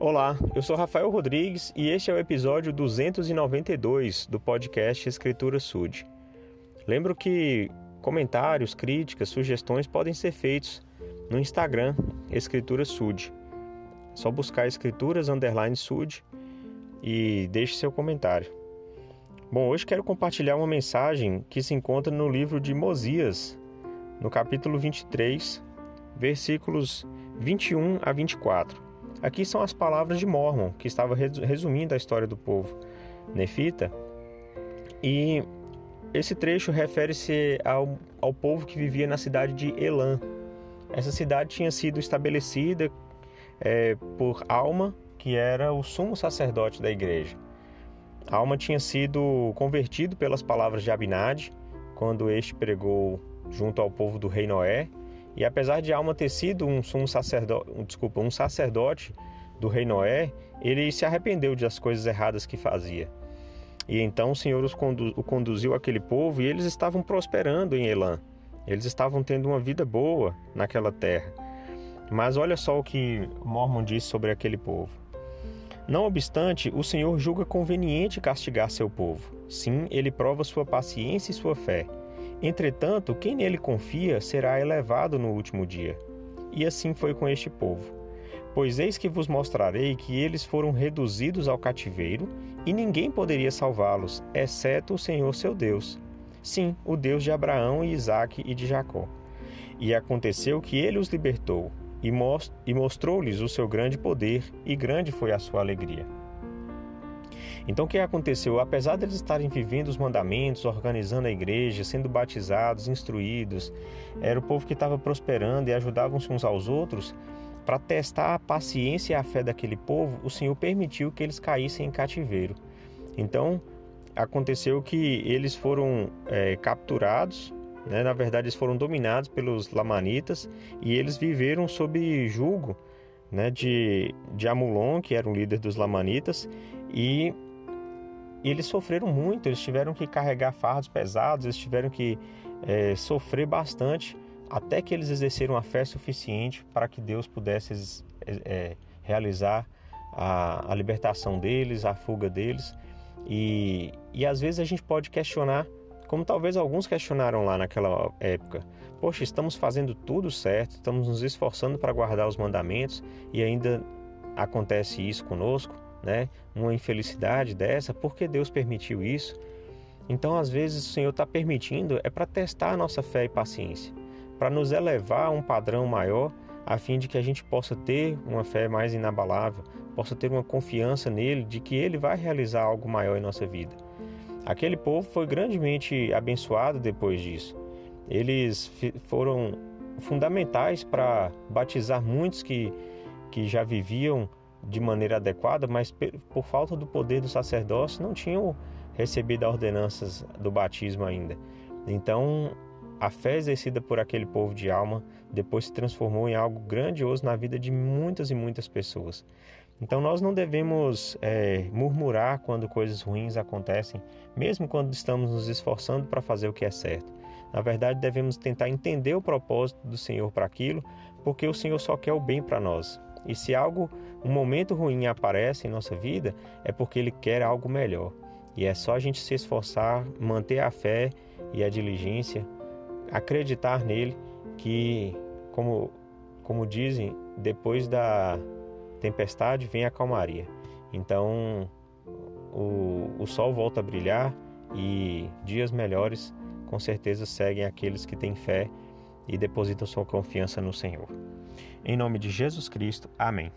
Olá, eu sou Rafael Rodrigues e este é o episódio 292 do podcast Escritura Sud. Lembro que comentários, críticas, sugestões podem ser feitos no Instagram Escritura Sud. É só buscar Escrituras Underline Sud e deixe seu comentário. Bom, hoje quero compartilhar uma mensagem que se encontra no livro de Mosias, no capítulo 23, versículos 21 a 24. Aqui são as palavras de Mormon, que estava resumindo a história do povo nefita. E esse trecho refere-se ao, ao povo que vivia na cidade de Elam. Essa cidade tinha sido estabelecida é, por Alma, que era o sumo sacerdote da igreja. Alma tinha sido convertido pelas palavras de Abinad, quando este pregou junto ao povo do rei Noé, e apesar de Alma ter sido um sacerdote, desculpa, um sacerdote do rei Noé, ele se arrependeu das coisas erradas que fazia. E então o Senhor os condu o conduziu aquele povo e eles estavam prosperando em Elã. Eles estavam tendo uma vida boa naquela terra. Mas olha só o que Mormon diz sobre aquele povo. Não obstante, o Senhor julga conveniente castigar seu povo. Sim, ele prova sua paciência e sua fé. Entretanto, quem nele confia será elevado no último dia. E assim foi com este povo. Pois eis que vos mostrarei que eles foram reduzidos ao cativeiro, e ninguém poderia salvá-los, exceto o Senhor seu Deus. Sim, o Deus de Abraão e Isaque e de Jacó. E aconteceu que ele os libertou, e mostrou-lhes o seu grande poder, e grande foi a sua alegria. Então o que aconteceu? Apesar deles estarem vivendo os mandamentos, organizando a igreja, sendo batizados, instruídos, era o povo que estava prosperando e ajudavam-se uns aos outros, para testar a paciência e a fé daquele povo, o Senhor permitiu que eles caíssem em cativeiro. Então aconteceu que eles foram é, capturados, né? na verdade eles foram dominados pelos lamanitas e eles viveram sob julgo né, de, de Amulon, que era um líder dos lamanitas, e e eles sofreram muito, eles tiveram que carregar fardos pesados, eles tiveram que é, sofrer bastante até que eles exerceram a fé suficiente para que Deus pudesse é, realizar a, a, libertação deles, a fuga deles. E, e às vezes a gente pode questionar, como talvez alguns questionaram lá naquela época: Poxa, estamos fazendo tudo certo, estamos nos esforçando para guardar os mandamentos e ainda acontece isso conosco né? Uma infelicidade dessa, por que Deus permitiu isso? Então, às vezes, o Senhor está permitindo é para testar a nossa fé e paciência, para nos elevar a um padrão maior, a fim de que a gente possa ter uma fé mais inabalável, possa ter uma confiança nele de que ele vai realizar algo maior em nossa vida. Aquele povo foi grandemente abençoado depois disso. Eles foram fundamentais para batizar muitos que, que já viviam de maneira adequada, mas por falta do poder do sacerdócio não tinham recebido as ordenanças do batismo ainda. Então, a fé exercida por aquele povo de alma depois se transformou em algo grandioso na vida de muitas e muitas pessoas. Então, nós não devemos é, murmurar quando coisas ruins acontecem, mesmo quando estamos nos esforçando para fazer o que é certo. Na verdade, devemos tentar entender o propósito do Senhor para aquilo, porque o Senhor só quer o bem para nós. E se algo, um momento ruim aparece em nossa vida, é porque Ele quer algo melhor. E é só a gente se esforçar, manter a fé e a diligência, acreditar nele, que, como, como dizem, depois da tempestade vem a calmaria. Então, o, o sol volta a brilhar e dias melhores com certeza seguem aqueles que têm fé e depositam sua confiança no Senhor. Em nome de Jesus Cristo, amém.